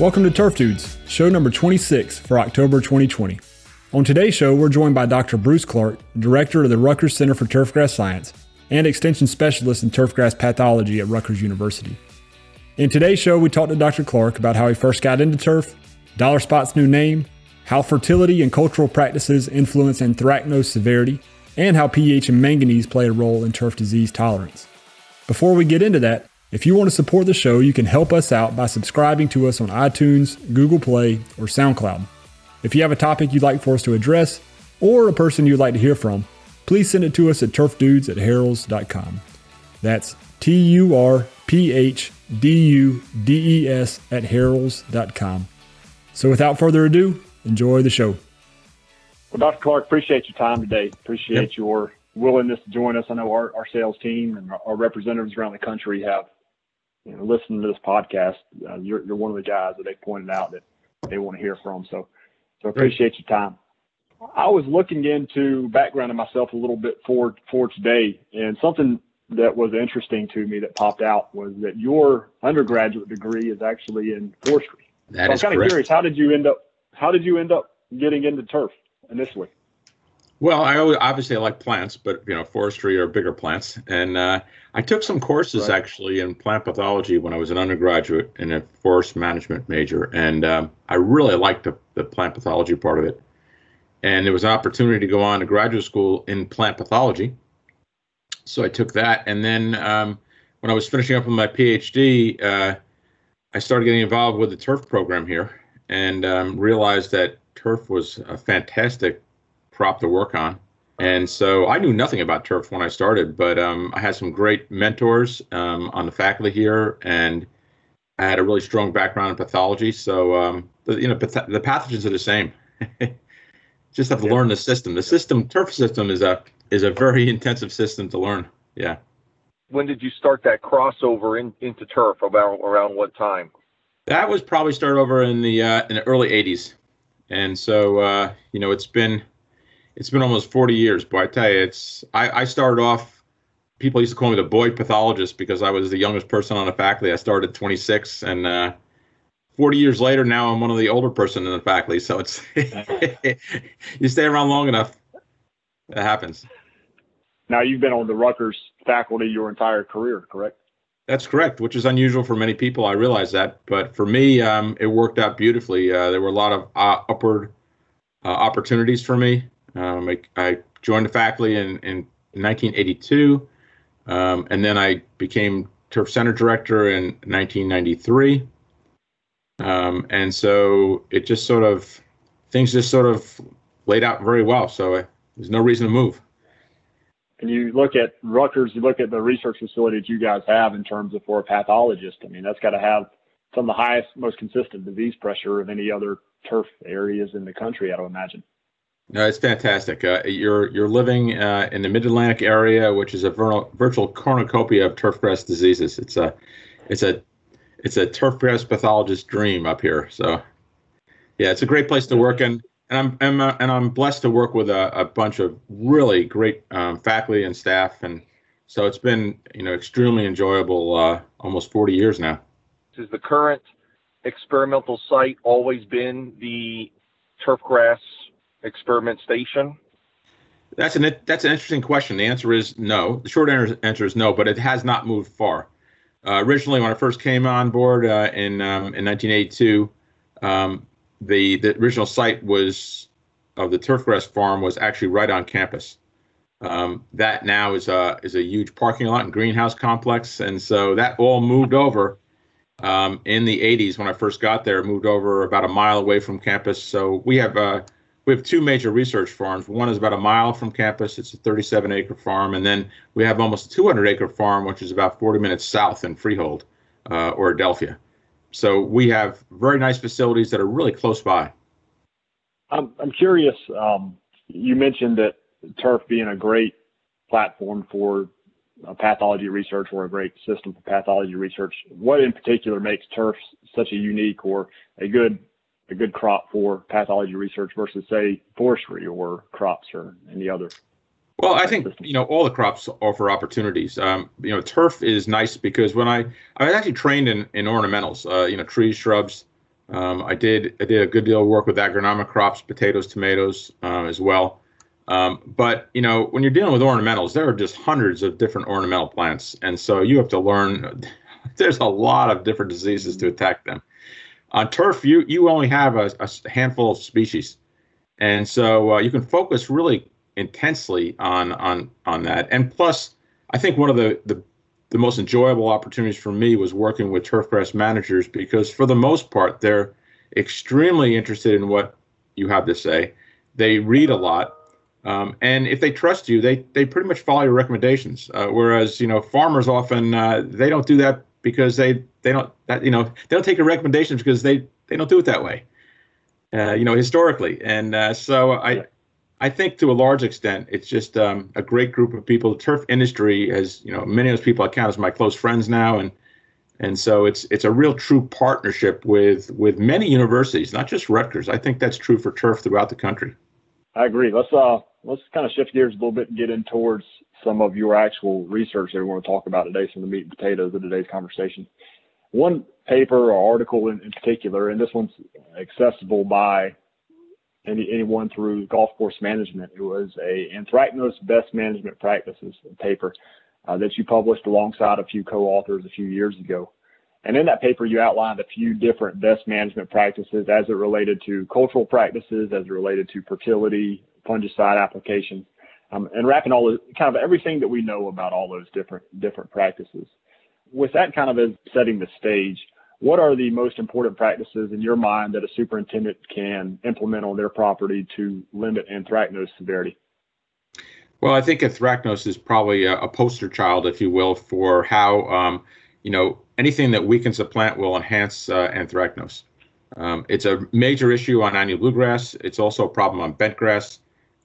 Welcome to Turf Dudes, show number 26 for October 2020. On today's show, we're joined by Dr. Bruce Clark, Director of the Rutgers Center for Turfgrass Science and Extension Specialist in Turfgrass Pathology at Rutgers University. In today's show, we talked to Dr. Clark about how he first got into turf, Dollar Spot's new name, how fertility and cultural practices influence anthracnose severity, and how pH and manganese play a role in turf disease tolerance. Before we get into that, if you want to support the show, you can help us out by subscribing to us on iTunes, Google Play, or SoundCloud. If you have a topic you'd like for us to address, or a person you'd like to hear from, please send it to us at turfdudes at harrells.com. That's T U R P H D U D E S at harrells.com. So without further ado, enjoy the show. Well, Dr. Clark, appreciate your time today. Appreciate yep. your willingness to join us. I know our, our sales team and our representatives around the country have you know, listened to this podcast. Uh, you're, you're one of the guys that they pointed out that they want to hear from. So, so appreciate your time. I was looking into backgrounding myself a little bit for for today, and something that was interesting to me that popped out was that your undergraduate degree is actually in forestry. That so is I'm kind of curious. How did you end up? How did you end up getting into turf initially? Well, I always, obviously I like plants, but you know, forestry are bigger plants. And uh, I took some courses right. actually in plant pathology when I was an undergraduate in a forest management major, and um, I really liked the, the plant pathology part of it. And there was an opportunity to go on to graduate school in plant pathology, so I took that. And then um, when I was finishing up with my PhD, uh, I started getting involved with the turf program here, and um, realized that turf was a fantastic crop to work on. And so I knew nothing about turf when I started, but um, I had some great mentors um, on the faculty here, and I had a really strong background in pathology. So um, the, you know, path- the pathogens are the same. Just have to yeah. learn the system. The system, turf system, is a is a very intensive system to learn. Yeah. When did you start that crossover in, into turf? About around what time? That was probably started over in the uh, in the early '80s, and so uh, you know it's been it's been almost 40 years, but I tell you, it's I, I started off. People used to call me the boy pathologist because I was the youngest person on the faculty. I started 26, and uh, 40 years later, now I'm one of the older person in the faculty. So it's you stay around long enough, it happens. Now you've been on the Rutgers faculty your entire career, correct? That's correct, which is unusual for many people. I realize that, but for me, um, it worked out beautifully. Uh, there were a lot of uh, upward uh, opportunities for me. Um, I, I, joined the faculty in, in 1982, um, and then I became Turf Center director in 1993. Um, and so it just sort of, things just sort of laid out very well. So uh, there's no reason to move. And you look at Rutgers, you look at the research facilities you guys have in terms of for a pathologist. I mean, that's got to have some of the highest, most consistent disease pressure of any other turf areas in the country, I would imagine. No, it's fantastic. Uh, you're you're living uh, in the Mid Atlantic area, which is a vir- virtual cornucopia of turfgrass diseases. It's a it's a it's a turfgrass pathologist dream up here. So, yeah, it's a great place to work, and and I'm, I'm uh, and I'm blessed to work with a, a bunch of really great um, faculty and staff, and so it's been you know extremely enjoyable. Uh, almost 40 years now. Is the current experimental site always been the turfgrass experiment station? That's an that's an interesting question. The answer is no. The short answer is no, but it has not moved far. Uh, originally, when I first came on board uh, in um, in 1982, um, the the original site was of the turfgrass farm was actually right on campus. Um, that now is a is a huge parking lot and greenhouse complex, and so that all moved over um, in the 80s when I first got there. Moved over about a mile away from campus, so we have uh, we have two major research farms. One is about a mile from campus. It's a 37 acre farm. And then we have almost a 200 acre farm, which is about 40 minutes south in Freehold uh, or Adelphia. So we have very nice facilities that are really close by. I'm, I'm curious. Um, you mentioned that turf being a great platform for uh, pathology research or a great system for pathology research. What in particular makes turf such a unique or a good a good crop for pathology research versus say forestry or crops or any other well, I think you know all the crops offer opportunities. Um, you know, turf is nice because when I I was actually trained in in ornamentals, uh, you know, trees, shrubs, Um, I did I did a good deal of work with agronomic crops, potatoes, tomatoes uh, as well. Um, but you know, when you're dealing with ornamentals, there are just hundreds of different ornamental plants, and so you have to learn. There's a lot of different diseases to attack them. On turf, you you only have a, a handful of species, and so uh, you can focus really intensely on on on that. And plus, I think one of the the the most enjoyable opportunities for me was working with turfgrass managers because for the most part they're extremely interested in what you have to say. They read a lot, um, and if they trust you, they they pretty much follow your recommendations. Uh, whereas you know farmers often uh, they don't do that because they they don't that you know they don't take your recommendations because they they don't do it that way. Uh, you know historically, and uh, so I. I think to a large extent, it's just um, a great group of people. The turf industry has, you know, many of those people I count as my close friends now, and and so it's it's a real true partnership with with many universities, not just Rutgers. I think that's true for turf throughout the country. I agree. Let's uh let's kind of shift gears a little bit and get in towards some of your actual research that we want to talk about today, some of the meat and potatoes of today's conversation. One paper or article in, in particular, and this one's accessible by any, anyone through golf course management. It was a Anthracnose Best Management Practices paper uh, that you published alongside a few co-authors a few years ago. And in that paper, you outlined a few different best management practices as it related to cultural practices, as it related to fertility, fungicide applications, um, and wrapping all the kind of everything that we know about all those different different practices. With that kind of as setting the stage, what are the most important practices in your mind that a superintendent can implement on their property to limit anthracnose severity? Well, I think anthracnose is probably a, a poster child, if you will, for how um, you know anything that weakens a plant will enhance uh, anthracnose. Um, it's a major issue on annual bluegrass. It's also a problem on bentgrass,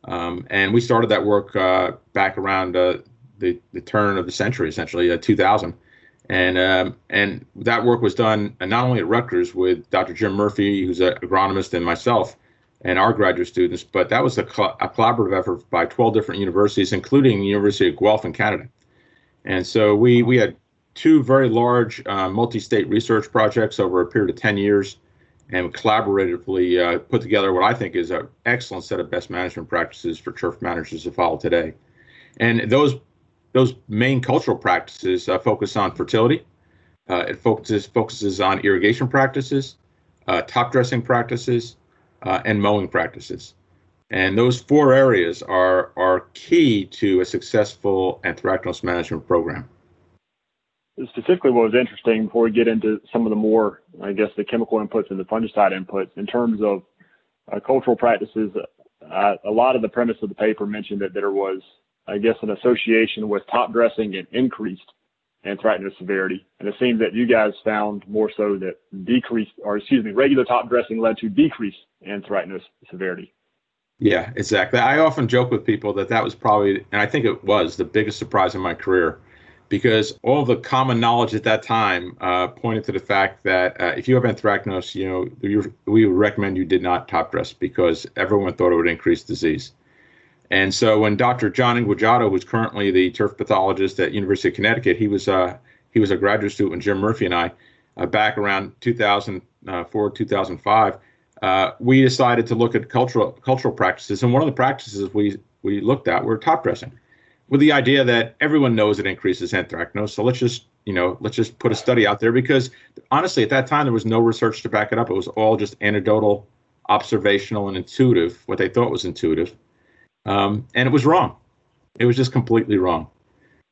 um, and we started that work uh, back around uh, the the turn of the century, essentially uh, 2000 and um, and that work was done not only at Rutgers with Dr. Jim Murphy, who's an agronomist, and myself, and our graduate students, but that was a, a collaborative effort by 12 different universities, including the University of Guelph in Canada. And so we we had two very large uh, multi-state research projects over a period of 10 years, and collaboratively uh, put together what I think is an excellent set of best management practices for turf managers to follow today. And those those main cultural practices uh, focus on fertility. Uh, it focuses focuses on irrigation practices, uh, top dressing practices, uh, and mowing practices. And those four areas are are key to a successful anthracnose management program. Specifically, what was interesting before we get into some of the more, I guess, the chemical inputs and the fungicide inputs, in terms of uh, cultural practices, uh, a lot of the premise of the paper mentioned that there was I guess, an association with top dressing and increased anthracnose severity. And it seems that you guys found more so that decreased, or excuse me, regular top dressing led to decreased anthracnose severity. Yeah, exactly. I often joke with people that that was probably, and I think it was the biggest surprise in my career, because all the common knowledge at that time uh, pointed to the fact that uh, if you have anthracnose, you know, we recommend you did not top dress because everyone thought it would increase disease. And so when Dr. John Inguagiato, who's currently the turf pathologist at University of Connecticut, he was uh, he was a graduate student with Jim Murphy and I uh, back around 2004, 2005. Uh, we decided to look at cultural cultural practices, and one of the practices we we looked at were top dressing, with the idea that everyone knows it increases anthracnose. So let's just you know let's just put a study out there because honestly, at that time there was no research to back it up. It was all just anecdotal, observational, and intuitive. What they thought was intuitive. Um, and it was wrong. It was just completely wrong.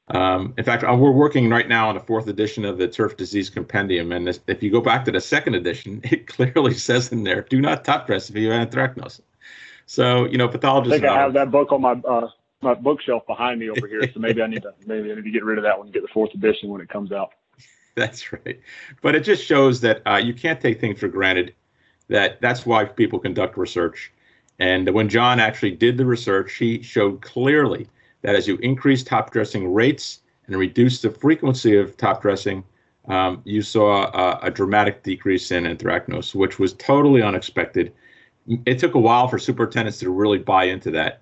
Um, in fact, uh, we're working right now on the fourth edition of the Turf Disease Compendium, and this, if you go back to the second edition, it clearly says in there, "Do not top dress if you have anthracnose." So, you know, pathologists. I think I have that book on my uh, my bookshelf behind me over here, so maybe I need to maybe I need to get rid of that one and get the fourth edition when it comes out. That's right, but it just shows that uh, you can't take things for granted. That that's why people conduct research and when John actually did the research, he showed clearly that as you increase top dressing rates and reduce the frequency of top dressing, um, you saw a, a, dramatic decrease in anthracnose, which was totally unexpected. It took a while for superintendents to really buy into that.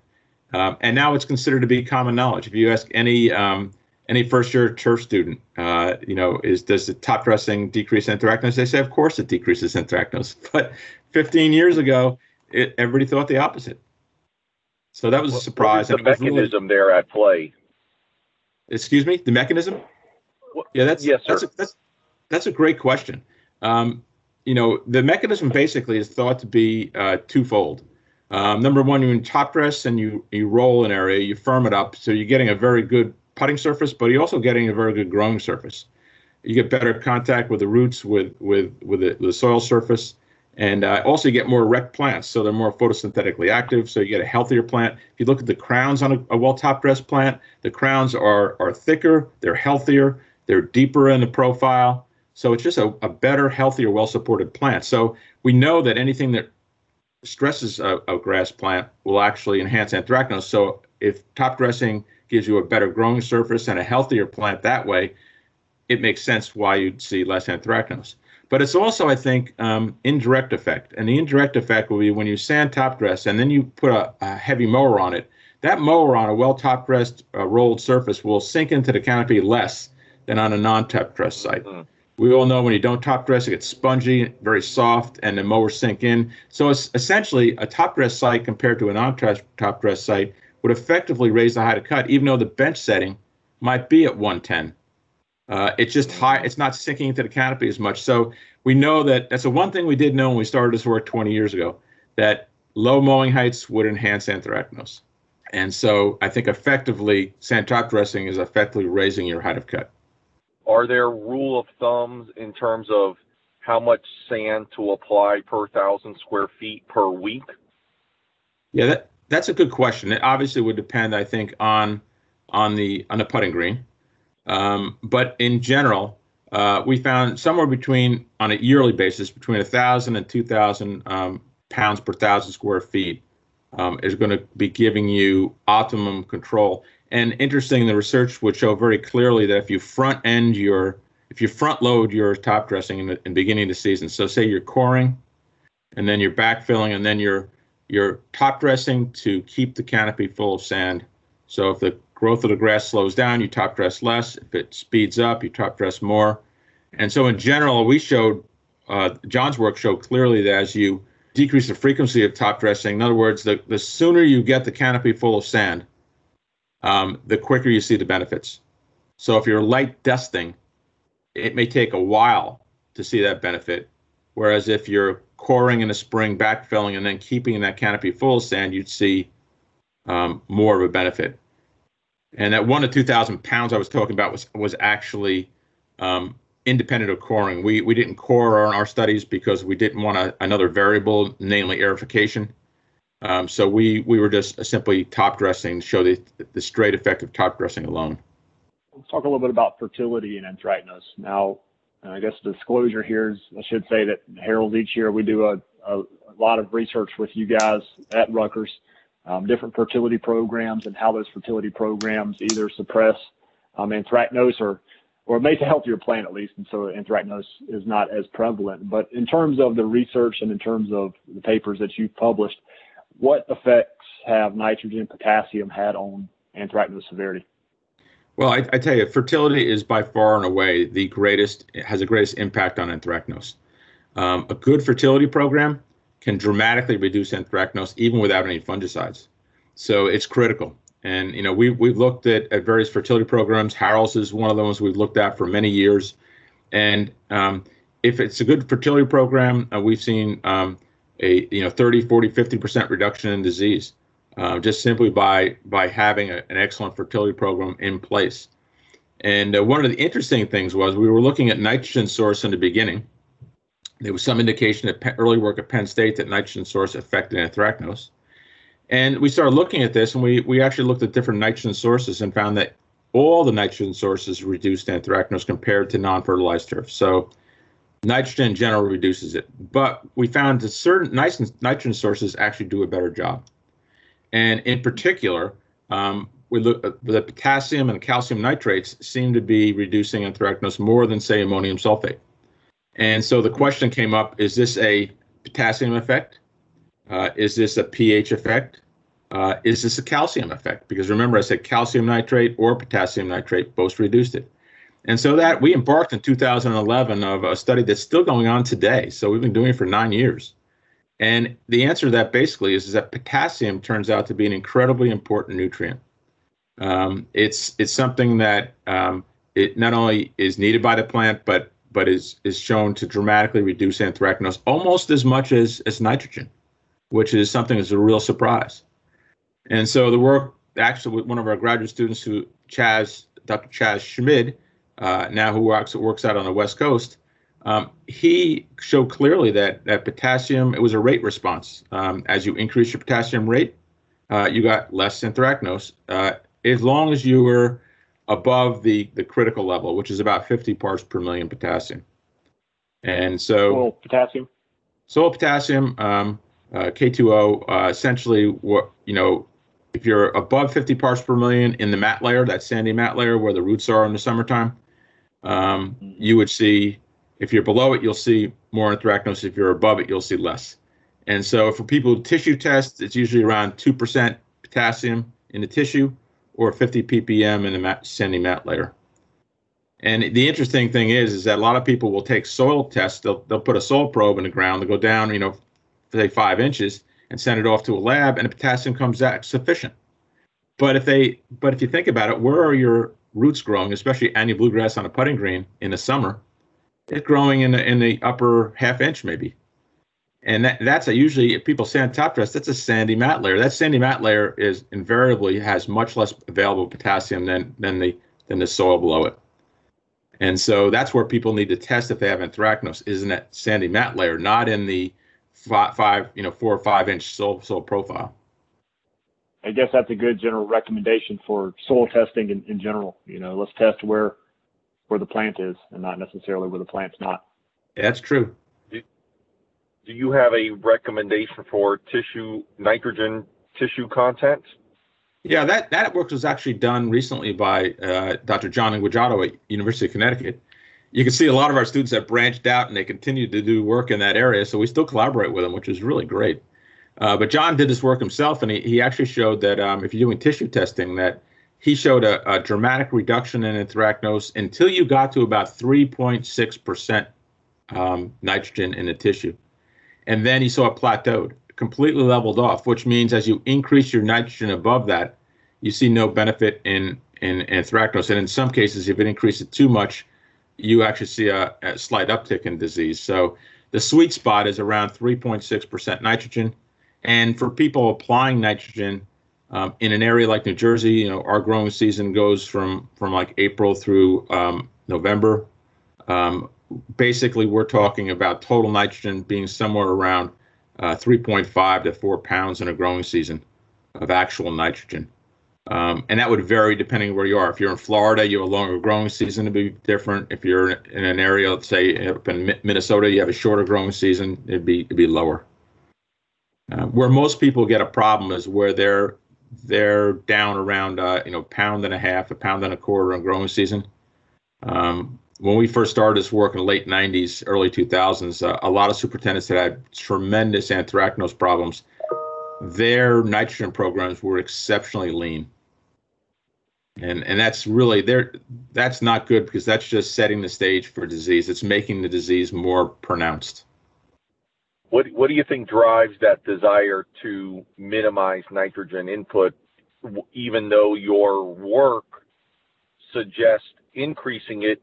Um, and now it's considered to be common knowledge. If you ask any um, any first year turf student, uh, you know, is does the top dressing decrease anthracnose? They say, of course it decreases anthracnose. But 15 years ago, it, everybody thought the opposite. So that was a surprise. What is the mechanism really, there at play? Excuse me, the mechanism? Yeah, that's yes, sir. That's a, that's, that's a great question. Um, you know, the mechanism basically is thought to be uh, twofold. Um, number one, you top dress and you you roll an area, you firm it up, so you're getting a very good putting surface, but you're also getting a very good growing surface. You get better contact with the roots, with with with the, the soil surface, and uh, also you get more erect plants, so they're more photosynthetically active. So you get a healthier plant. If you look at the crowns on a, a well top dressed plant, the crowns are are thicker, they're healthier, they're deeper in the profile. So it's just a, a better, healthier, well supported plant. So we know that anything that stresses a, a grass plant will actually enhance anthracnose. So if top dressing gives you a better growing surface and a healthier plant that way, it makes sense why you'd see less anthracnose. But it's also, I think, um, indirect effect. And the indirect effect will be when you sand top dress and then you put a, a heavy mower on it. That mower on a well top dressed uh, rolled surface will sink into the canopy less than on a non top dressed site. Mm-hmm. We all know when you don't top dress, it gets spongy, very soft, and the mower sink in. So it's essentially a top dress site compared to a non top dress site would effectively raise the height of cut, even though the bench setting might be at 110. Uh, it's just high. It's not sinking into the canopy as much. So we know that that's the one thing we did know when we started this work 20 years ago that low mowing heights would enhance anthracnose. And so I think effectively sand top dressing is effectively raising your height of cut. Are there rule of thumbs in terms of how much sand to apply per thousand square feet per week? Yeah, that, that's a good question. It obviously would depend, I think, on on the on the putting green. Um, but in general, uh, we found somewhere between on a yearly basis between a thousand and two thousand um, pounds per thousand square feet um, is going to be giving you optimum control. And interesting, the research would show very clearly that if you front end your if you front load your top dressing in the in beginning of the season, so say you're coring, and then you're backfilling, and then you're you're top dressing to keep the canopy full of sand. So if the growth of the grass slows down, you top dress less. If it speeds up, you top dress more. And so in general, we showed, uh, John's work showed clearly that as you decrease the frequency of top dressing, in other words, the, the sooner you get the canopy full of sand, um, the quicker you see the benefits. So if you're light dusting, it may take a while to see that benefit. Whereas if you're coring in the spring, backfilling, and then keeping that canopy full of sand, you'd see um, more of a benefit. And that one to two thousand pounds I was talking about was was actually um, independent of coring. We we didn't core on our studies because we didn't want a, another variable, namely aerification. Um, so we we were just simply top dressing to show the the straight effect of top dressing alone. Let's talk a little bit about fertility and anthracnose. Now, I guess disclosure here is I should say that Harrell's each year we do a, a, a lot of research with you guys at Rutgers, um, different fertility programs and how those fertility programs either suppress um, anthracnose or or make a healthier plant at least, and so anthracnose is not as prevalent. But in terms of the research and in terms of the papers that you've published, what effects have nitrogen, potassium had on anthracnose severity? Well, I, I, tell you, fertility is by far and away the greatest, has the greatest impact on anthracnose. Um, a good fertility program can dramatically reduce anthracnose even without any fungicides. So it's critical. And you know, we've we've looked at, at various fertility programs. Harrell's is one of the ones we've looked at for many years. And um, if it's a good fertility program, uh, we've seen um, a you know 30, 40, 50% reduction in disease uh, just simply by by having a, an excellent fertility program in place. And uh, one of the interesting things was we were looking at nitrogen source in the beginning. There was some indication at early work at Penn State that nitrogen source affected anthracnose. And we started looking at this, and we we actually looked at different nitrogen sources and found that all the nitrogen sources reduced anthracnose compared to non-fertilized turf. So nitrogen in general reduces it, but we found that certain nitrogen sources actually do a better job. And in particular, um, we look at the potassium and calcium nitrates seem to be reducing anthracnose more than, say, ammonium sulfate. And so the question came up is this a potassium effect? Uh, is this a pH effect? uh, is this a calcium effect? Because remember, I said calcium nitrate or potassium nitrate both reduced it. And so that we embarked in 2011 of a study that's still going on today. So we've been doing it for nine years. And the answer to that basically is, is that potassium turns out to be an incredibly important nutrient. Um, it's it's something that um, it not only is needed by the plant, but but is is shown to dramatically reduce anthracnose almost as much as as nitrogen, which is something that's a real surprise. And so the work actually with one of our graduate students, who Chaz, Dr. Chaz Schmid, uh, now who works works out on the West Coast, um, he showed clearly that that potassium it was a rate response. Um, as you increase your potassium rate, uh, you got less anthracnose. Uh, as long as you were above the the critical level, which is about 50 parts per million potassium. And so soil potassium. Soil potassium, um, uh, K2O, uh, essentially what you know if you're above 50 parts per million in the mat layer, that sandy mat layer where the roots are in the summertime, um, you would see, if you're below it, you'll see more anthracnose. If you're above it, you'll see less. And so for people who tissue test, it's usually around 2% potassium in the tissue or 50 ppm in the sandy mat layer. And the interesting thing is, is that a lot of people will take soil tests. They'll, they'll put a soil probe in the ground. They'll go down, you know, say five inches, and send it off to a lab, and the potassium comes out sufficient. But if they, but if you think about it, where are your roots growing, especially annual bluegrass on a putting green in the summer? It's growing in the in the upper half inch maybe, and that, that's a usually if people sand top dress, that's a sandy mat layer. That sandy mat layer is invariably has much less available potassium than than the than the soil below it. And so that's where people need to test if they have anthracnose, is in that sandy mat layer, not in the five, five, you know, four or five inch soil soil profile. I guess that's a good general recommendation for soil testing in, in general. You know, let's test where where the plant is and not necessarily where the plant's not. Yeah, that's true. Do, you have a recommendation for tissue nitrogen tissue content? Yeah, that, that work was actually done recently by uh, Dr. John Inguagiato at University of Connecticut you can see a lot of our students have branched out and they continue to do work in that area. So we still collaborate with them, which is really great. Uh, but John did this work himself, and he, he actually showed that um, if you're doing tissue testing, that he showed a, a dramatic reduction in anthracnose until you got to about 3.6% um, nitrogen in the tissue. And then he saw it plateaued, completely leveled off, which means as you increase your nitrogen above that, you see no benefit in, in anthracnose. And in some cases, if it increases too much, you actually see a, a slight uptick in disease. So the sweet spot is around 3.6% nitrogen. And for people applying nitrogen um, in an area like New Jersey, you know, our growing season goes from from like April through um, November. Um, basically, we're talking about total nitrogen being somewhere around uh, 3.5 to 4 pounds in a growing season of actual nitrogen. Um, and that would vary depending where you are. If you're in Florida, you have a longer growing season to be different. If you're in an area, let's say up in Minnesota, you have a shorter growing season, it'd be it'd be lower. Uh, where most people get a problem is where they're they're down around uh, you know pound and a half, a pound and a quarter in growing season. Um, when we first started this work in the late 90s, early 2000s, uh, a lot of superintendents had, had tremendous anthracnose problems their nitrogen programs were exceptionally lean. And and that's really there that's not good because that's just setting the stage for disease. It's making the disease more pronounced. What what do you think drives that desire to minimize nitrogen input even though your work suggests increasing it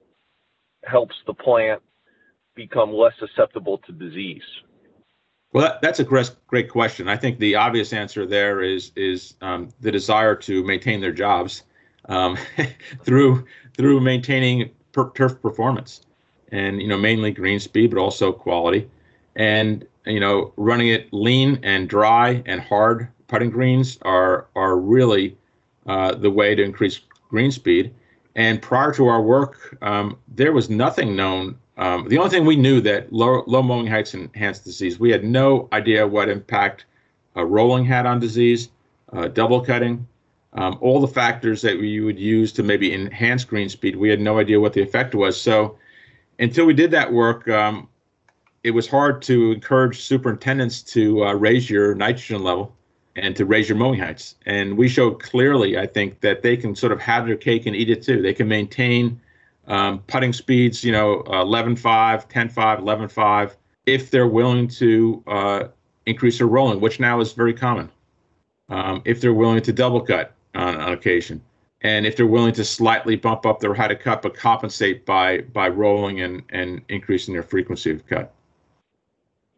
helps the plant become less susceptible to disease? Well, that, that's a great, great question. I think the obvious answer there is is um, the desire to maintain their jobs um, through through maintaining per, turf performance, and you know mainly green speed, but also quality, and you know running it lean and dry and hard putting greens are are really uh, the way to increase green speed. And prior to our work, um, there was nothing known um, the only thing we knew that low, low mowing heights enhanced disease. We had no idea what impact rolling had on disease, uh, double cutting, um, all the factors that we would use to maybe enhance green speed. We had no idea what the effect was. So until we did that work, um, it was hard to encourage superintendents to uh, raise your nitrogen level and to raise your mowing heights. And we showed clearly, I think, that they can sort of have their cake and eat it too. They can maintain um, putting speeds, you know, 11.5, 10.5, 11.5, if they're willing to uh, increase their rolling, which now is very common. Um, if they're willing to double cut on, on occasion, and if they're willing to slightly bump up their height of cut but compensate by by rolling and and increasing their frequency of cut.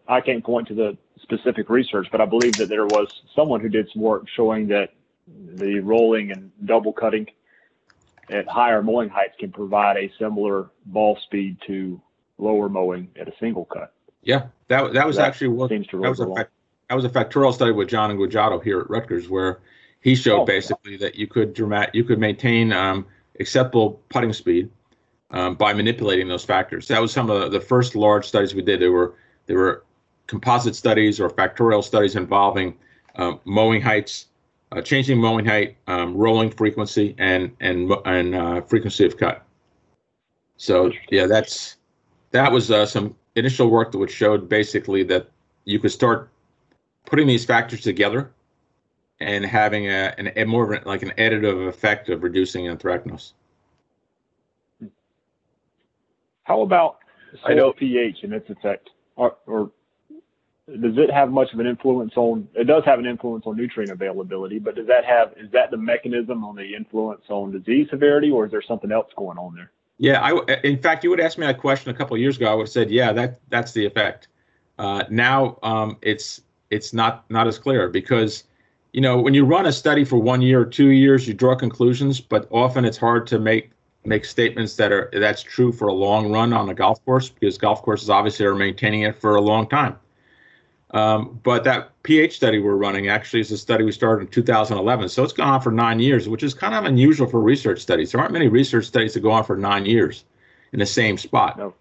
I can't point to the specific research, but I believe that there was someone who did some work showing that the rolling and double cutting at higher mowing heights can provide a similar ball speed to lower mowing at a single cut. Yeah, that that was That actually what seems to that was a roll that was a factorial study with John Inguagiato here at Rutgers, where he showed Oh. basically that you could dramat you could maintain um, acceptable putting speed um, by manipulating those factors. That was some of the, the first large studies we did. There were there were composite studies or factorial studies involving um, mowing heights, uh, changing mowing height, um, rolling frequency, and and and uh, frequency of cut. So yeah, that's that was uh, some initial work that which showed basically that you could start putting these factors together and having a, an, a more of a, like an additive effect of reducing anthracnose. How about I soil know- pH and its effect, or, or does it have much of an influence on? It does have an influence on nutrient availability, but does that have? Is that the mechanism on the influence on disease severity, or is there something else going on there? Yeah, I in fact you would ask me that question a couple of years ago. I would have said, yeah, that that's the effect. Uh, now um, it's it's not not as clear because you know when you run a study for one year or two years, you draw conclusions, but often it's hard to make make statements that are that's true for a long run on a golf course because golf courses obviously are maintaining it for a long time. Um, but that pH study we're running actually is a study we started in 2011. So it's gone on for nine years, which is kind of unusual for research studies. There aren't many research studies that go on for nine years in the same spot. No.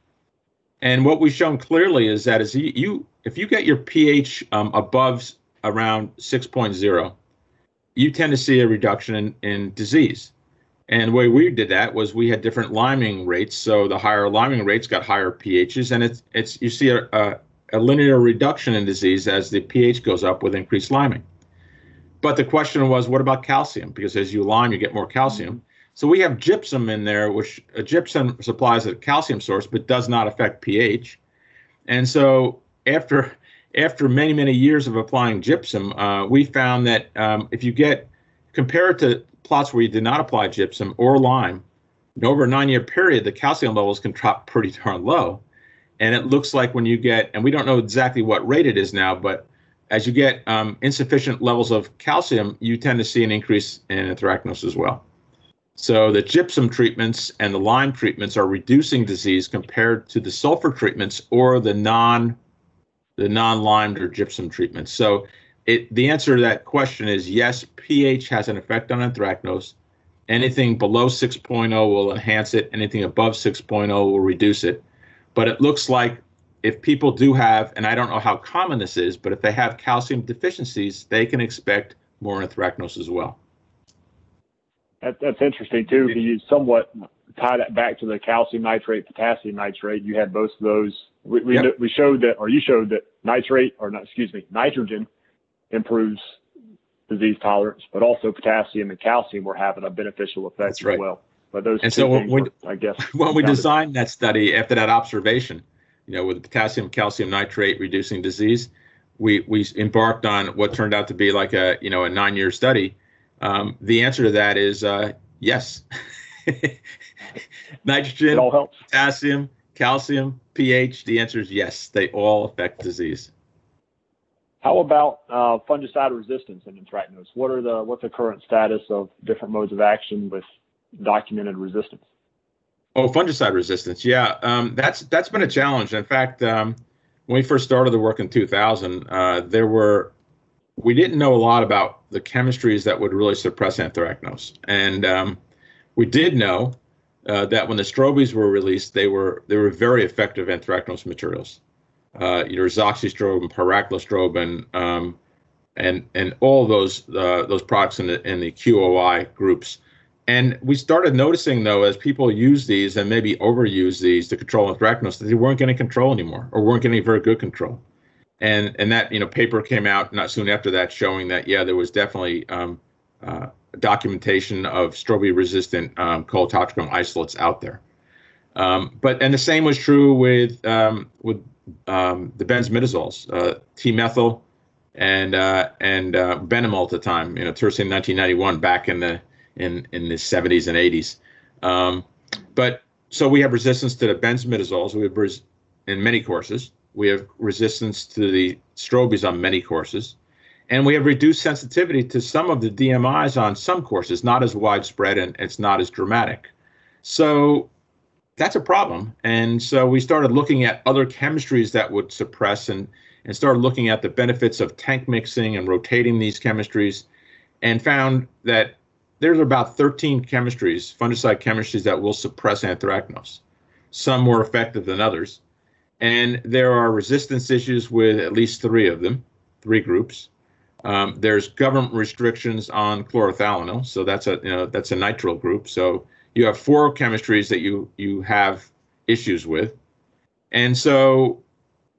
And what we've shown clearly is that is you, you if you get your pH um, above around 6.0, you tend to see a reduction in, in disease. And the way we did that was we had different liming rates. So the higher liming rates got higher pHs, and it's it's you see a, a, a linear reduction in disease as the pH goes up with increased liming. But the question was, what about calcium? Because as you lime, you get more calcium. So we have gypsum in there, which uh, gypsum supplies a calcium source, but does not affect pH. And so after after many many years of applying gypsum, uh, we found that um, if you get compared to plots where you did not apply gypsum or lime, over a nine-year period, the calcium levels can drop pretty darn low. And it looks like when you get, and we don't know exactly what rate it is now, but as you get um, insufficient levels of calcium, you tend to see an increase in anthracnose as well. So the gypsum treatments and the lime treatments are reducing disease compared to the sulfur treatments or the non the non-limed or gypsum treatments. So it the answer to that question is yes, pH has an effect on anthracnose. Anything below 6.0 will enhance it, anything above 6.0 will reduce it. But it looks like if people do have, and I don't know how common this is, but if they have calcium deficiencies, they can expect more anthracnose as well. That, that's interesting too, because you somewhat tie that back to the calcium nitrate, potassium nitrate. You had both of those. We we, Yep. we showed that, or you showed that nitrate, or not, excuse me, nitrogen improves disease tolerance, but also potassium and calcium were having a beneficial effect as well. But those And two so when we- were, I guess, when we designed that study after that observation, you know, with the potassium calcium nitrate reducing disease, we we embarked on what turned out to be like a you know a nine year study. Um, the answer to that is uh, yes. Nitrogen, potassium, calcium, pH. The answer is yes. They all affect disease. How about uh, fungicide resistance in anthracnose? What are the what's the current status of different modes of action with documented resistance? Oh, fungicide resistance. Yeah, um, that's that's been a challenge. In fact, um, when we first started the work in 2000, uh, there were we didn't know a lot about the chemistries that would really suppress anthracnose, and um, we did know uh, that when the strobies were released, they were they were very effective anthracnose materials. Uh, your azoxystrobin, and um, and and all those uh, those products in the in the QOI groups. And we started noticing, though, as people use these and maybe overuse these to control anthracnose, that they weren't getting control anymore or weren't getting very good control. and and that you know paper came out not soon after that showing that yeah there was definitely um, uh, documentation of strobilurin resistant um, Colletotrichum isolates out there. Um, but and the same was true with um, with um, the benzimidazoles, uh, T-methyl and uh, and uh, Benomyl at the time, you know, Tersan 1991 back in the in in the 70s and 80s. Um, but so we have resistance to the benzimidazoles. We have res- in many courses. We have resistance to the strobies on many courses. And we have reduced sensitivity to some of the DMIs on some courses, not as widespread and it's not as dramatic. So that's a problem. And so we started looking at other chemistries that would suppress and, and started looking at the benefits of tank mixing and rotating these chemistries and found that there's about 13 chemistries, fungicide chemistries, that will suppress anthracnose, some more effective than others. And there are resistance issues with at least three of them, three groups. Um, there's government restrictions on chlorothalonil, so that's a you know that's a nitrile group. So you have four chemistries that you you have issues with, and so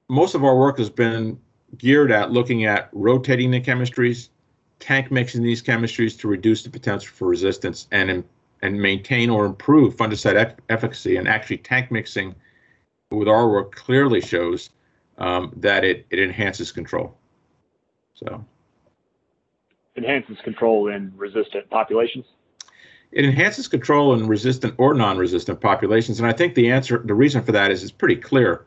most of our work has been geared at looking at rotating the chemistries, tank mixing these chemistries to reduce the potential for resistance and and maintain or improve fungicide efficacy. And actually, tank mixing with our work clearly shows um, that it it enhances control. So enhances control in resistant populations? It enhances control in resistant or non-resistant populations, and I think the answer, the reason for that is it's pretty clear.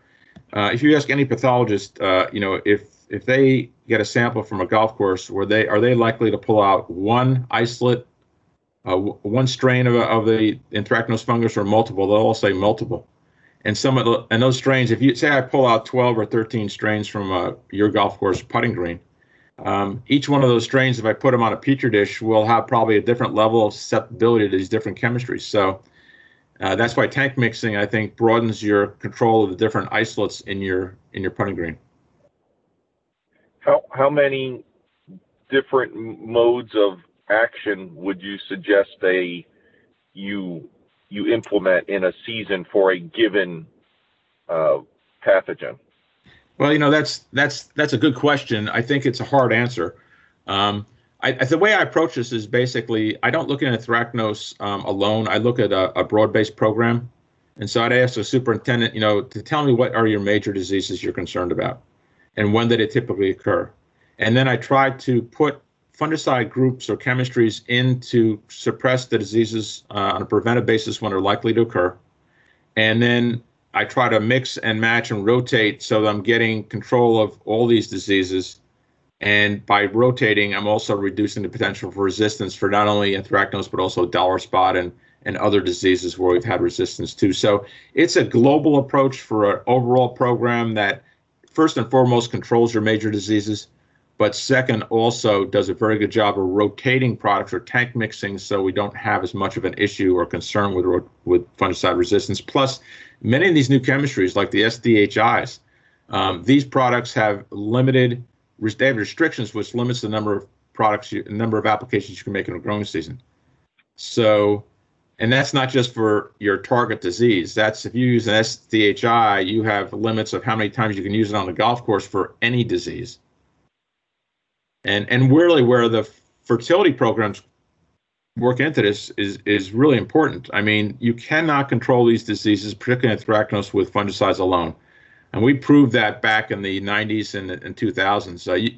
Uh, if you ask any pathologist, uh, you know, if if they get a sample from a golf course, where they are they likely to pull out one isolate, uh, one strain of, of the anthracnose fungus, or multiple? They'll all say multiple. And some of the and those strains, if you say I pull out 12 or 13 strains from uh, your golf course putting green, um, each one of those strains, if I put them on a petri dish, will have probably a different level of susceptibility to these different chemistries. So uh, that's why tank mixing, I think, broadens your control of the different isolates in your in your putting green. How how many different modes of action would you suggest they you you implement in a season for a given uh, pathogen? Well, you know that's that's that's a good question. I think it's a hard answer. Um, I, the way I approach this is basically I don't look at anthracnose um, alone. I look at a, a, broad-based program, and so I'd ask the superintendent, you know, to tell me what are your major diseases you're concerned about, and when did it typically occur, and then I try to put fungicide groups or chemistries in to suppress the diseases uh, on a preventive basis when they're likely to occur, and then I try to mix and match and rotate so that I'm getting control of all these diseases. And by rotating, I'm also reducing the potential for resistance for not only anthracnose, but also dollar spot and, and other diseases where we've had resistance too. So it's a global approach for an overall program that first and foremost controls your major diseases, but second also does a very good job of rotating products or tank mixing so we don't have as much of an issue or concern with with fungicide resistance. Plus, many of these new chemistries, like the SDHIs, um, these products have limited, they have restrictions which limits the number of products, you, number of applications you can make in a growing season. So, and that's not just for your target disease. That's if you use an SDHI, you have limits of how many times you can use it on the golf course for any disease. And and really where the fertility programs work into this is is really important. I mean, you cannot control these diseases, particularly anthracnose, with fungicides alone, and we proved that back in the 90s and, and 2000s. Uh, you,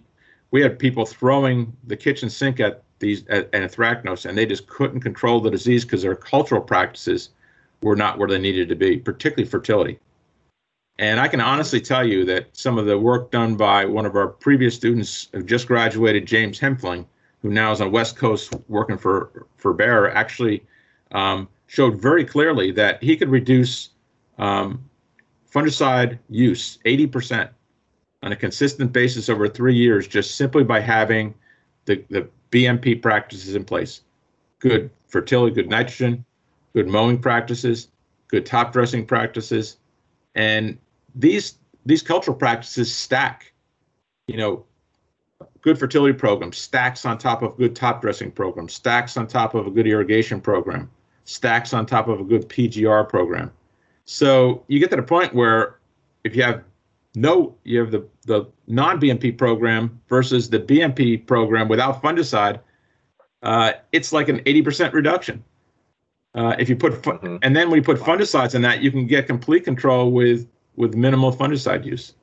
we had people throwing the kitchen sink at these at anthracnose, and they just couldn't control the disease because their cultural practices were not where they needed to be, particularly fertility. And I can honestly tell you that some of the work done by one of our previous students who just graduated, James Hempfling, who now is on West Coast working for for Bayer, actually um, showed very clearly that he could reduce um, fungicide use 80% on a consistent basis over three years just simply by having the, the BMP practices in place. Good fertility, good nitrogen, good mowing practices, good top dressing practices, and these these cultural practices stack. You know, good fertility program stacks on top of good top dressing program, stacks on top of a good irrigation program, stacks on top of a good PGR program. So you get to the point where if you have no, you have the, the non BMP program versus the BMP program without fungicide. Uh, it's like an 80% reduction. Uh, if you put, mm-hmm. and then when you put fungicides in that, you can get complete control with with minimal fungicide use.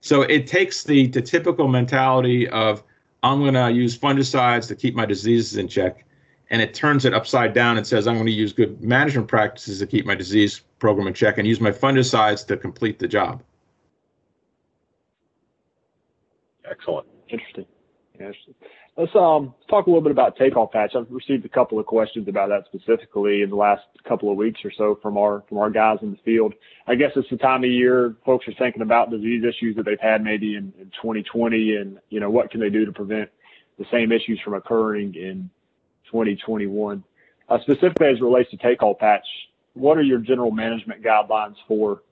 So it takes the the typical mentality of I'm going to use fungicides to keep my diseases in check, and it turns it upside down and says I'm going to use good management practices to keep my disease program in check and use my fungicides to complete the job. Excellent. Interesting. Let's um talk a little bit about take off patch. I've received a couple of questions about that specifically in the last couple of weeks or so from our from our guys in the field. I guess it's the time of year folks are thinking about disease issues that they've had maybe in, in 2020 and you know what can they do to prevent the same issues from occurring in 2021. Uh, specifically as it relates to take all patch, what are your general management guidelines for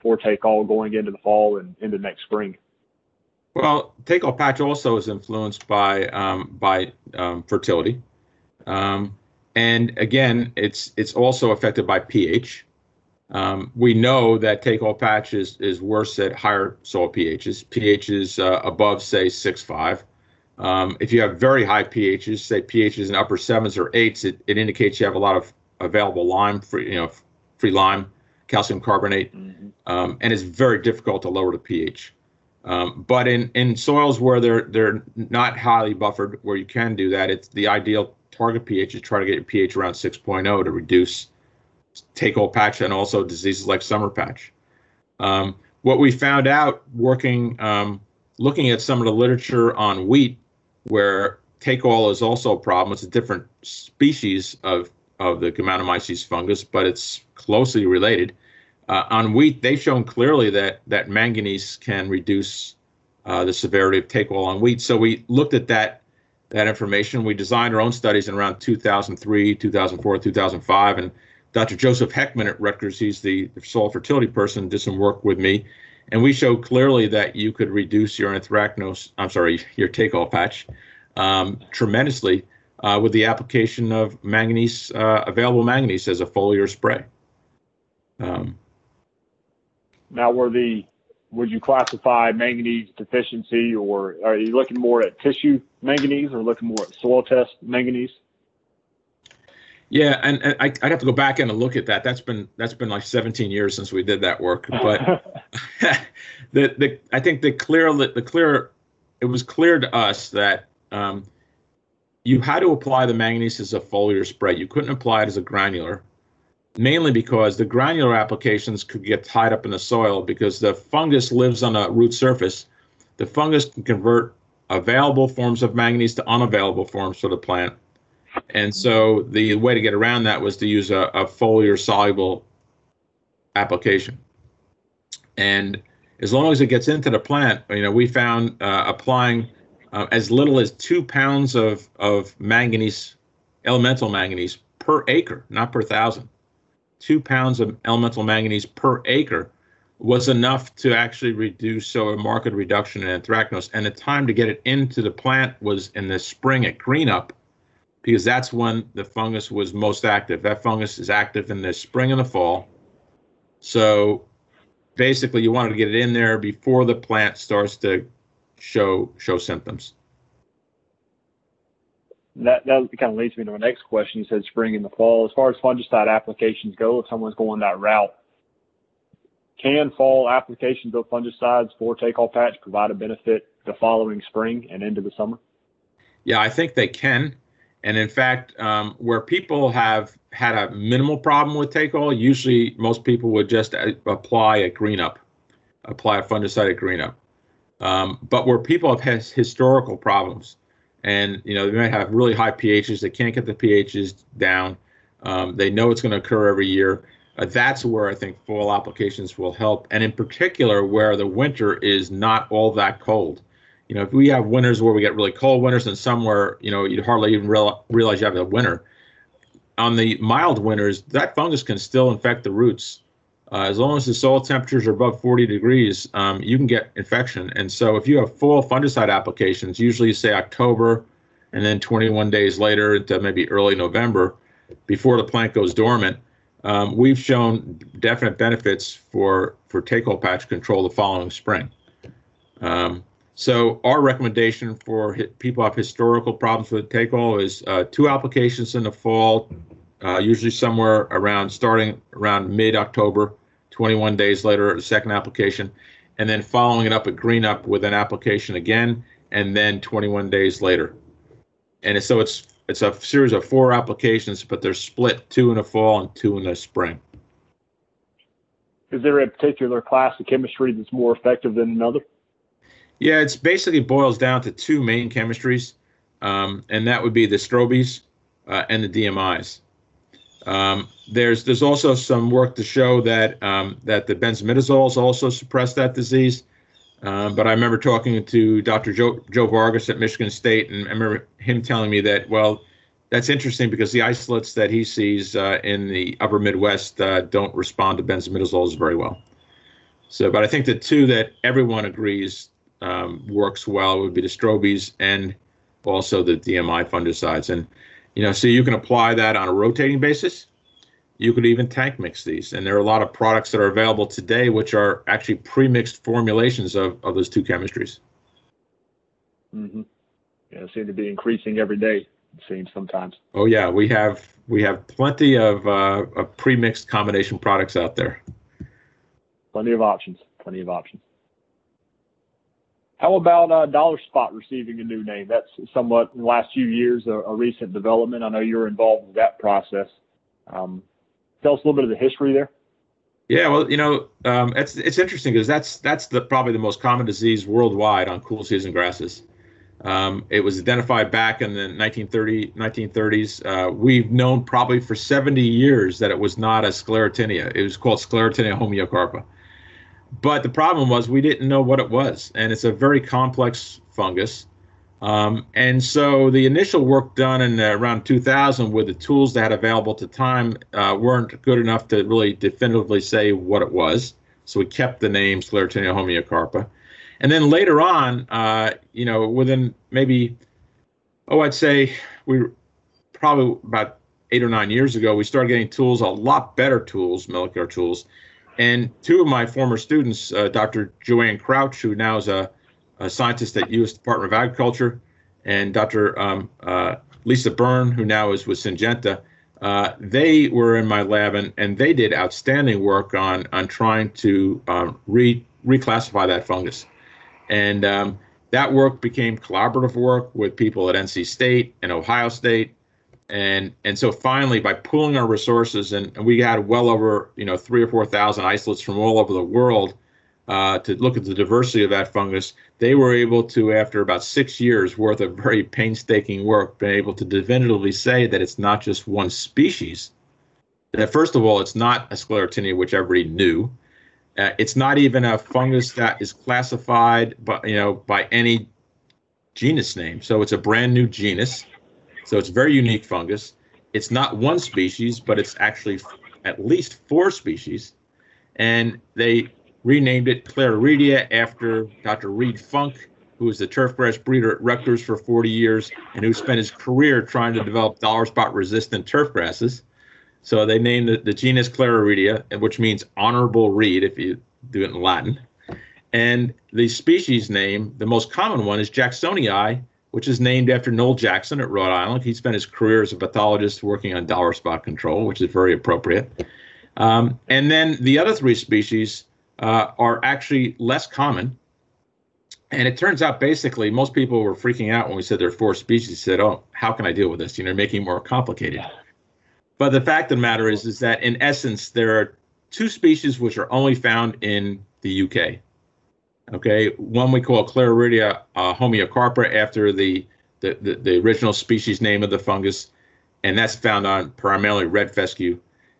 for take all going into the fall and into next spring? Well, take all patch also is influenced by um, by um, fertility, um, and again, it's it's also affected by pH. Um, we know that take all patch is, is worse at higher soil pHs. pHs uh, above say six five. Um, if you have very high pHs, say pHs in upper sevens or eights, it, it indicates you have a lot of available lime, free, you know, free lime, calcium carbonate, mm-hmm. um, and it's very difficult to lower the pH. Um, but in, in soils where they're they're not highly buffered, where you can do that, it's the ideal target pH is try to get your pH around 6.0 to reduce take all patch and also diseases like summer patch. Um, what we found out working, um, looking at some of the literature on wheat, where take all is also a problem. It's a different species of of the Gaeumannomyces fungus, but it's closely related. Uh, on wheat, they've shown clearly that that manganese can reduce uh, the severity of take all on wheat. So we looked at that that information. We designed our own studies in around 2003, 2004, 2005, and Dr. Joseph Heckman at Rutgers, he's the, soil fertility person, did some work with me, and we showed clearly that you could reduce your anthracnose. I'm sorry, your take all patch um, tremendously uh, with the application of manganese, uh, available manganese as a foliar spray. Um, now, were the would you classify manganese deficiency, or are you looking more at tissue manganese, or looking more at soil test manganese? Yeah, and, and I, would have to go back in and look at that. That's been that's been like 17 years since we did that work. But the the I think the clear the clear it was clear to us that um, you had to apply the manganese as a foliar spray. You couldn't apply it as a granular mainly because the granular applications could get tied up in the soil because the fungus lives on a root surface. The fungus can convert available forms of manganese to unavailable forms for the plant. And so the way to get around that was to use a, a foliar soluble application. And as long as it gets into the plant, you know, we found uh, applying uh, as little as two pounds of, of manganese, elemental manganese per acre, not per thousand two pounds of elemental manganese per acre was enough to actually reduce so a marked reduction in anthracnose. And the time to get it into the plant was in the spring at green up, because that's when the fungus was most active. That fungus is active in the spring and the fall. So basically you wanted to get it in there before the plant starts to show show symptoms that that kind of leads me to my next question. You said spring and the fall. As far as fungicide applications go, if someone's going that route, can fall applications of fungicides for take all patch provide a benefit the following spring and into the summer? Yeah, I think they can. And in fact, um, where people have had a minimal problem with take all, usually most people would just uh, apply a green up, apply a fungicide at green up. Um, but where people have had historical problems, and you know they might have really high pHs. They can't get the pHs down. Um, they know it's going to occur every year. Uh, that's where I think fall applications will help, and in particular where the winter is not all that cold. You know, if we have winters where we get really cold winters, and somewhere you know you'd hardly even real, realize you have a winter. On the mild winters, that fungus can still infect the roots uh, as long as the soil temperatures are above 40 degrees, um, you can get infection. And so if you have full fungicide applications, usually say October and then 21 days later into maybe early November, before the plant goes dormant, um, we've shown definite benefits for for take-all patch control the following spring. Um, so our recommendation for people who have historical problems with take-all is uh, two applications in the fall, uh, usually somewhere around starting around mid-October, 21 days later, a second application, and then following it up at green up with an application again, and then 21 days later. And so it's it's a series of four applications, but they're split two in the fall and two in the spring. Is there a particular class of chemistry that's more effective than another? Yeah, it's basically boils down to two main chemistries, um, and that would be the strobes uh, and the DMIs. Um, there's there's also some work to show that um, that the benzimidazoles also suppress that disease. Um, but I remember talking to Dr. Joe, Joe Vargas at Michigan State, and I remember him telling me that, well, that's interesting because the isolates that he sees uh, in the upper Midwest uh, don't respond to benzimidazoles very well. So, but I think the two that everyone agrees um, works well would be the strobes and also the DMI fungicides. And, you know, so you can apply that on a rotating basis you could even tank mix these. And there are a lot of products that are available today which are actually pre-mixed formulations of, of those two chemistries. Mm-hmm. Yeah, seem to be increasing every day. It seems sometimes. Oh yeah, we have we have plenty of, uh, of pre-mixed combination products out there. Plenty of options. Plenty of options. How about uh, Dollar Spot receiving a new name? That's somewhat in the last few years a, a recent development. I know you're involved with that process. Um, tell us a little bit of the history there? Yeah, well, you know, um, it's it's interesting because that's that's the probably the most common disease worldwide on cool season grasses. Um, it was identified back in the 1930 1930s. Uh, we've known probably for 70 years that it was not a sclerotinia. It was called Sclerotinia homoeocarpa. But the problem was we didn't know what it was, and it's a very complex fungus. Um, and so the initial work done in uh, around 2000 with the tools they had available at the time uh, weren't good enough to really definitively say what it was. So we kept the name Sclerotinia homoeocarpa. And then later on, uh, you know, within maybe, oh, I'd say we probably about eight or nine years ago, we started getting tools, a lot better tools, molecular tools. And two of my former students, uh, Dr. Joanne Crouch, who now is a a scientist at U.S. Department of Agriculture, and Dr. Um, uh, Lisa Beirn, who now is with Syngenta. Uh, they were in my lab and, and they did outstanding work on on trying to um, re reclassify that fungus, and um, that work became collaborative work with people at NC State and Ohio State, and and so finally by pooling our resources and, and we had well over you know three or four thousand isolates from all over the world uh, to look at the diversity of that fungus, they were able to, after about six years worth of very painstaking work, been able to definitively say that it's not just one species. That first of all, it's not a sclerotinia, which everybody knew. Uh, it's not even a fungus that is classified, by, you know, by any genus name. So it's a brand new genus. So it's very unique fungus. It's not one species, but it's actually at least four species. And they renamed it Clarireedia after Dr. Reed Funk, who was the turfgrass breeder at Rutgers for 40 years and who spent his career trying to develop dollar spot resistant turf grasses. So they named the, the genus Clarireedia, which means honorable reed if you do it in Latin. And the species name, the most common one, is Jacksonii, which is named after Noel Jackson at Rhode Island. He spent his career as a pathologist working on dollar spot control, which is very appropriate. Um, and then the other three species uh, are actually less common. And it turns out basically most people were freaking out when we said there are four species. They said, "Oh, how can I deal with this? You know, making it more complicated." But the fact of the matter is, is that in essence there are two species which are only found in the UK. Okay, one we call Clarireedia uh, homoeocarpa after the, the, the the original species name of the fungus, and that's found on primarily red fescue.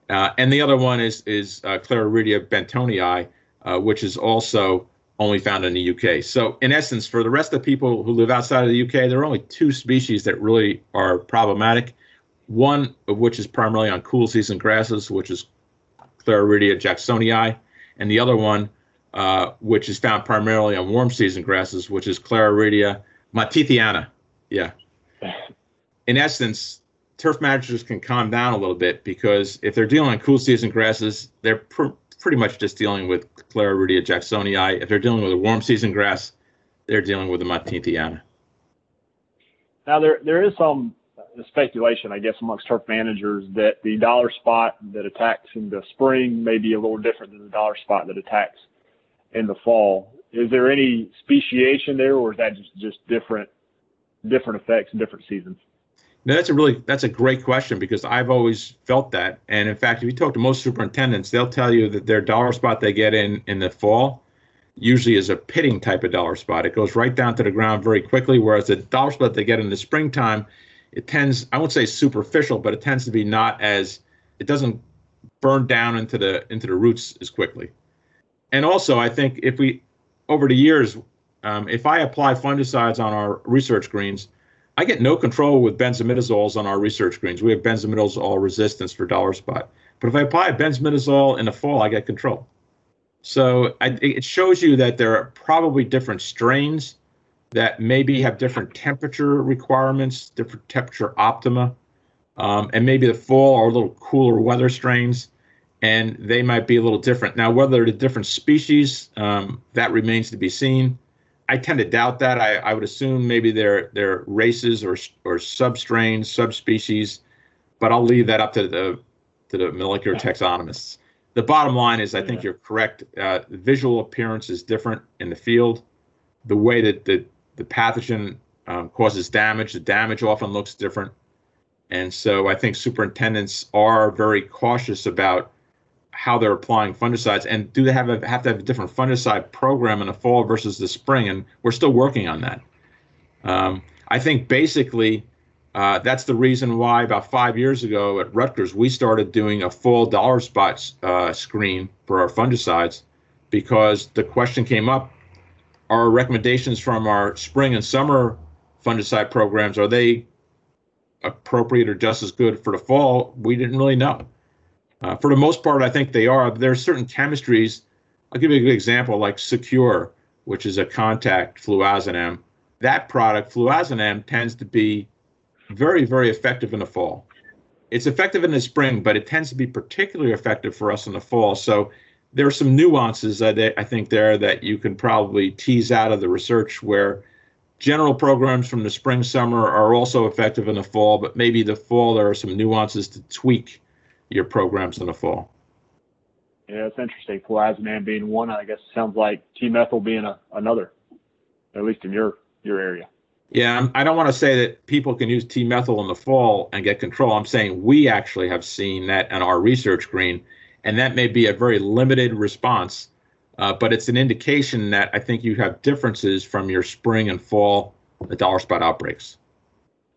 Uh, and the other one is is uh, bennettii, uh, which is also only found in the UK. So, in essence, for the rest of the people who live outside of the UK, there are only two species that really are problematic. One of which is primarily on cool season grasses, which is Clarireedia jacksonii, and the other one, uh, which is found primarily on warm season grasses, which is Clarireedia monteithiana. Yeah. In essence, turf managers can calm down a little bit because if they're dealing with cool season grasses, they're pr- pretty much just dealing with Clarireedia jacksonii. If they're dealing with a warm season grass, they're dealing with the monteithiana. Now there there is some speculation, I guess, amongst turf managers that the dollar spot that attacks in the spring may be a little different than the dollar spot that attacks in the fall. Is there any speciation there, or is that just just different different effects in different seasons? No, that's a really that's a great question because I've always felt that, and in fact, if you talk to most superintendents, they'll tell you that their dollar spot they get in in the fall usually is a pitting type of dollar spot. It goes right down to the ground very quickly, whereas the dollar spot they get in the springtime, it tends I won't say superficial, but it tends to be not as it doesn't burn down into the into the roots as quickly. And also, I think if we over the years, um, if I apply fungicides on our research greens, I get no control with benzimidazoles on our research greens. We have benzimidazole resistance for dollar spot. But if I apply benzimidazole in the fall, I get control. So I, it shows you that there are probably different strains that maybe have different temperature requirements, different temperature optima, um, and maybe the fall are a little cooler weather strains, and they might be a little different. Now, whether they're different species, um, that remains to be seen. I tend to doubt that. I, I would assume maybe they're they're races or or substrains, subspecies, but I'll leave that up to the to the molecular taxonomists. The bottom line is, I think you're correct. Uh, the visual appearance is different in the field. The way that the the pathogen um, causes damage, the damage often looks different, and so I think superintendents are very cautious about how they're applying fungicides and do they have a, have to have a different fungicide program in the fall versus the spring? And we're still working on that. Um, i think basically uh, that's the reason why about five years ago at rutgers we started doing a full dollar spot uh, screen for our fungicides because the question came up our recommendations from our spring and summer fungicide programs are they appropriate or just as good for the fall? We didn't really know uh, for the most part, I think they are. There are certain chemistries. I'll give you a good example, like Secure, which is a contact fluazinam. That product, fluazinam, tends to be very, very effective in the fall. It's effective in the spring, but it tends to be particularly effective for us in the fall. So there are some nuances that I think there that you can probably tease out of the research where general programs from the spring, summer are also effective in the fall, but maybe the fall there are some nuances to tweak your programs in the fall. Yeah, it's interesting. Fluazinam being one, I guess sounds like T-methyl being a, another, at least in your your area. Yeah, I don't want to say that people can use T-methyl in the fall and get control. I'm saying we actually have seen that in our research green, and that may be a very limited response, uh, but it's an indication that I think you have differences from your spring and fall dollar spot outbreaks.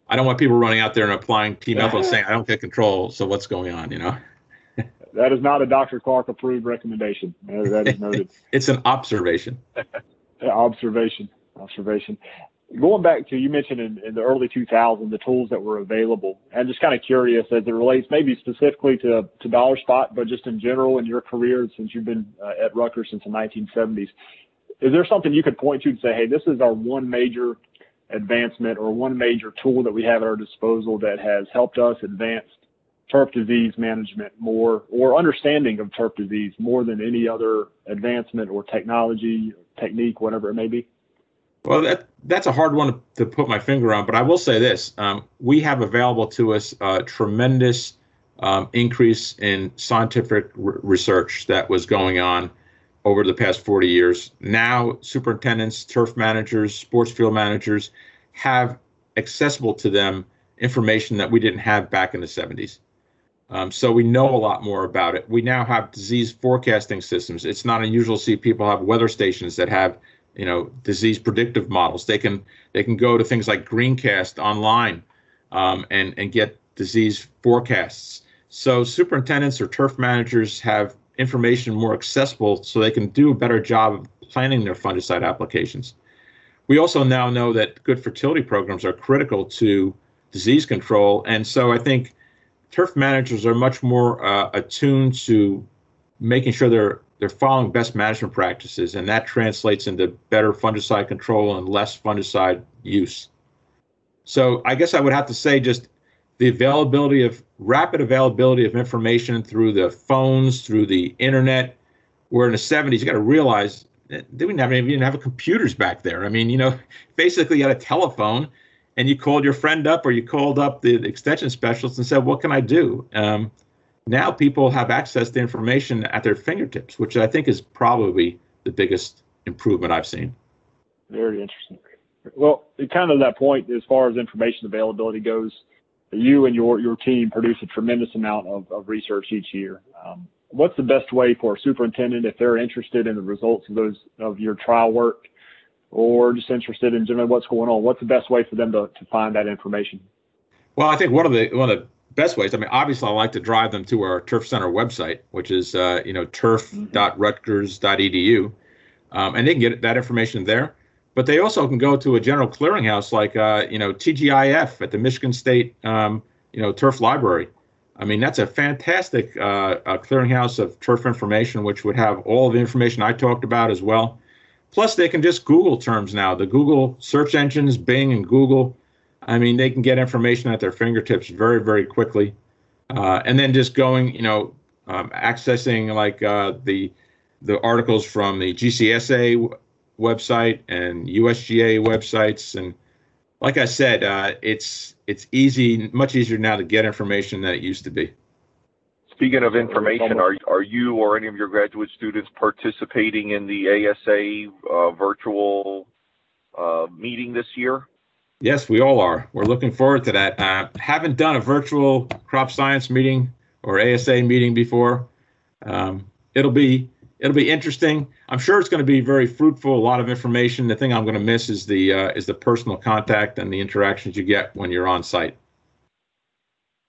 I don't want people running out there and applying T-methyl and saying I don't get control. So what's going on? You know. that is not a Dr. Clarke approved recommendation. That is noted. it's an observation. observation. Observation. Going back to you mentioned in, in, the early 2000s the tools that were available, and just kind of curious as it relates maybe specifically to to Dollar Spot, but just in general in your career since you've been uh, at Rutgers since the 1970s. Is there something you could point to and say, hey, this is our one major advancement or one major tool that we have at our disposal that has helped us advance turf disease management more or understanding of turf disease more than any other advancement or technology technique whatever it may be? Well that that's a hard one to, put my finger on but i will say this um, we have available to us a tremendous um, increase in scientific research that was going on over the past 40 years. Now, superintendents, turf managers, sports field managers have accessible to them information that we didn't have back in the 70s. Um, so we know a lot more about it. We now have disease forecasting systems. It's not unusual to see people have weather stations that have, you know, disease predictive models. They can they can go to things like Greencast online um, and and get disease forecasts. So superintendents or turf managers have information more accessible so they can do a better job of planning their fungicide applications. We also now know that good fertility programs are critical to disease control. And so I think turf managers are much more uh, attuned to making sure they're they're following best management practices, and that translates into better fungicide control and less fungicide use. So I guess I would have to say just the availability of rapid availability of information through the phones, through the internet. Where in the 70s, you got to realize they didn't have even have computers back there. I mean, you know, basically you had a telephone and you called your friend up or you called up the extension specialist and said, "What can I do?" Um, now people have access to information at their fingertips, which I think is probably the biggest improvement I've seen. Very interesting. Well, kind of that point as far as information availability goes, you and your your team produce a tremendous amount of, of research each year. Um, what's the best way for a superintendent if they're interested in the results of those of your trial work or just interested in generally what's going on what's the best way for them to, to find that information? Well i think one of the one of the best ways i mean obviously i like to drive them to our turf center website which is uh, you know turf.rutgers.edu um, and they can get that information there but they also can go to a general clearinghouse like uh, you know tgif at the michigan state um, you know turf library I mean, that's a fantastic uh, clearinghouse of turf information, which would have all the information I talked about as well. Plus, they can just Google terms now. The Google search engines, Bing and Google, I mean, they can get information at their fingertips very, very quickly. Uh, and then just going, you know, um, accessing like uh, the the articles from the GCSA website and USGA websites, and like I said, uh, it's it's easy, much easier now to get information than it used to be. Speaking of information, are are you or any of your graduate students participating in the ASA uh, virtual uh, meeting this year? Yes, we all are. We're looking forward to that. Uh, haven't done a virtual crop science meeting or ASA meeting before. Um, it'll be it'll be interesting. I'm sure it's going to be very fruitful. A lot of information. The thing I'm going to miss is the uh, is the personal contact and the interactions you get when you're on site.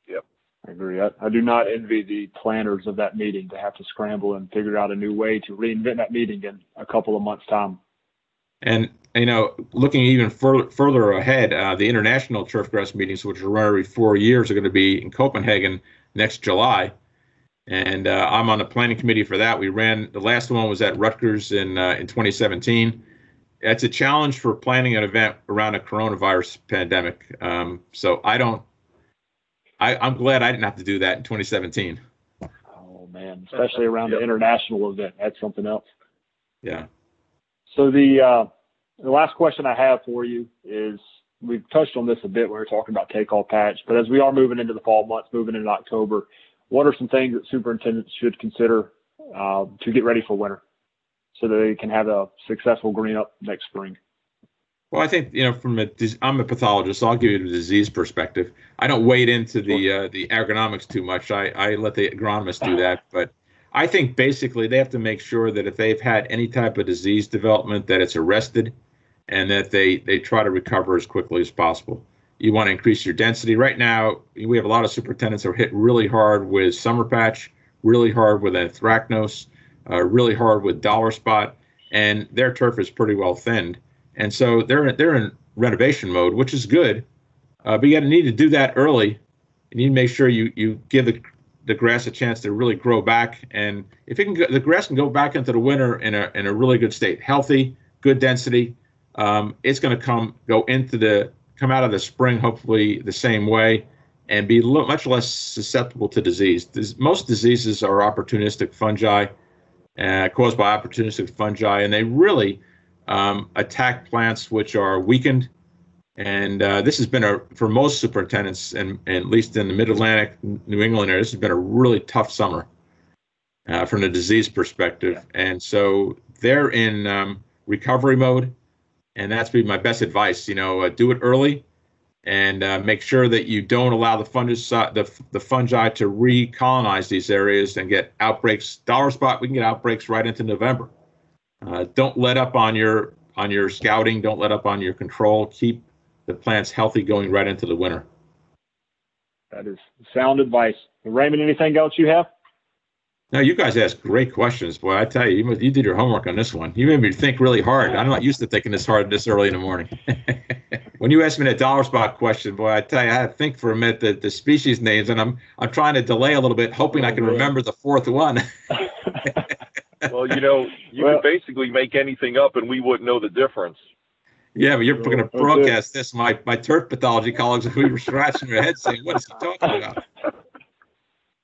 Yep, I agree. I, I do not envy the planners of that meeting to have to scramble and figure out a new way to reinvent that meeting in a couple of months' time. And you know, looking even further further ahead, uh, the international turfgrass meetings, which are run every four years, are going to be in Copenhagen next July and uh, I'm on the planning committee for that. We ran the last one was at Rutgers in uh, in 2017. It's a challenge for planning an event around a coronavirus pandemic. Um, so I don't. I, I'm glad I didn't have to do that in 2017. Oh man, especially around yep. the international event. That's something else. Yeah. So the uh, the last question I have for you is we've touched on this a bit when we are talking about take all patch, but as we are moving into the fall months, moving into October, what are some things that superintendents should consider uh, to get ready for winter so that they can have a successful green up next spring? Well, I think you know from a I'm a pathologist, so I'll give you the disease perspective. I don't wade into the uh, the agronomics too much. I, I let the agronomists do that, but I think basically they have to make sure that if they've had any type of disease development, that it's arrested, and that they they try to recover as quickly as possible you want to increase your density. Right now, we have a lot of superintendents that are hit really hard with summer patch, really hard with anthracnose, uh, really hard with dollar spot, and their turf is pretty well thinned. And so they're they're in renovation mode, which is good, uh, but you got to need to do that early. You need to make sure you you give the the grass a chance to really grow back. And if it can, go, the grass can go back into the winter in a in a really good state, healthy, good density. Um, it's going to come go into the come out of the spring hopefully the same way and be much less susceptible to disease. most diseases are opportunistic fungi uh, caused by opportunistic fungi, and they really um, attack plants which are weakened. And uh, this has been a for most superintendents, and, and at least in the Mid Atlantic, New England area, this has been a really tough summer uh, from the disease perspective. Yeah. And so they're in um, recovery mode and that's be my best advice. You know, uh, do it early, and uh, make sure that you don't allow the uh, the the fungi to recolonize these areas and get outbreaks. Dollar spot, we can get outbreaks right into November. Uh, don't let up on your on your scouting. Don't let up on your control. Keep the plants healthy going right into the winter. That is sound advice. Raymond, anything else you have? Now you guys ask great questions, boy. I tell you, you, you did your homework on this one. You made me think really hard. I'm not used to thinking this hard this early in the morning. when you asked me that dollar spot question, boy, I tell you, I had to think for a minute the, the species names, and I'm I'm trying to delay a little bit, hoping oh, I can man. remember the fourth one. well, you know, you well, could basically make anything up, and we wouldn't know the difference. Yeah, but you're going to broadcast this. My my turf pathology colleagues will be scratching their heads saying, "What is he talking about?"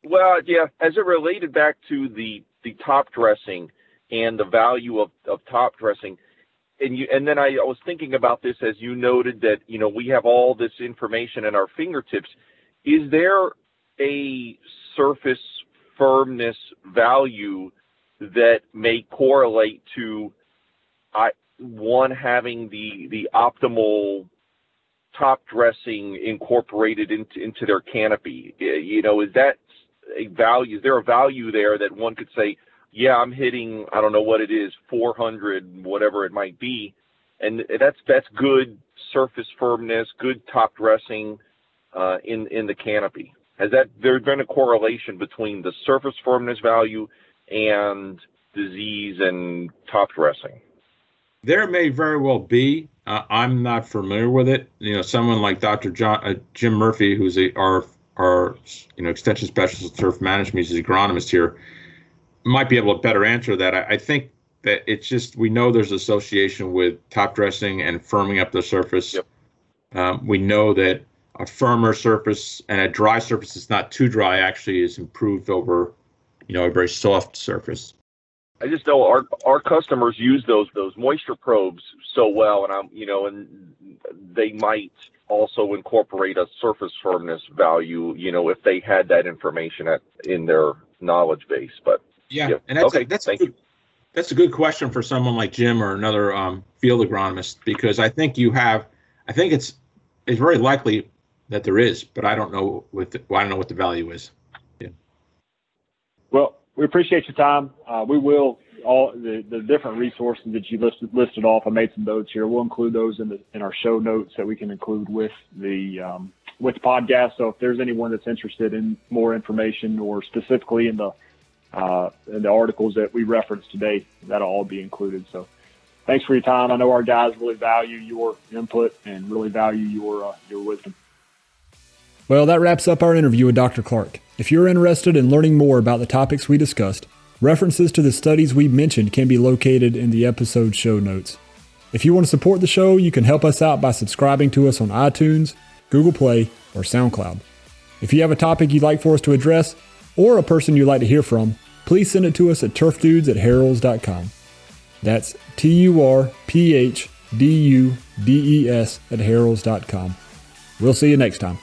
Well, yeah. As it related back to the the top dressing and the value of, of top dressing, and you and then I, was thinking about this as you noted that you know we have all this information at our fingertips. Is there a surface firmness value that may correlate to I, one having the the optimal top dressing incorporated into into their canopy. You know, is that a value? Is there a value there that one could say, yeah, I'm hitting I don't know what it is, 400, whatever it might be, and that's that's good surface firmness, good top dressing uh, in in the canopy. Has that there been a correlation between the surface firmness value and disease and top dressing? There may very well be. Uh, I'm not familiar with it. You know, someone like Dr. John, uh, Jim Murphy, who's a, our our you know extension specialist, turf management, he's agronomist here, might be able to better answer that. I, I think that it's just we know there's association with top dressing and firming up the surface. Yep. Um, we know that a firmer surface and a dry surface that's not too dry actually is improved over, you know, a very soft surface. I just know our our customers use those those moisture probes so well, and I'm you know, and they might also incorporate a surface firmness value, you know, if they had that information at in their knowledge base. But yeah, yeah. and that's okay, a, that's thank a good, you. That's a good question for someone like Jim or another um, field agronomist because I think you have, I think it's it's very likely that there is, but I don't know what the, well, I don't know what the value is. Yeah. Well, we appreciate your time. Uh, we will all the, the different resources that you listed listed off. I made some notes here. We'll include those in the in our show notes that we can include with the um, with the podcast. So if there's anyone that's interested in more information or specifically in the uh, in the articles that we referenced today, that'll all be included. So thanks for your time. I know our guys really value your input and really value your uh, your wisdom. Well, that wraps up our interview with Dr. Clarke. If you're interested in learning more about the topics we discussed, references to the studies we mentioned can be located in the episode show notes. If you want to support the show, you can help us out by subscribing to us on iTunes, Google Play, or SoundCloud. If you have a topic you'd like for us to address, or a person you'd like to hear from, please send it to us at turfdudes at harrells.com. That's T U R P H D U D E S at harrells.com. We'll see you next time.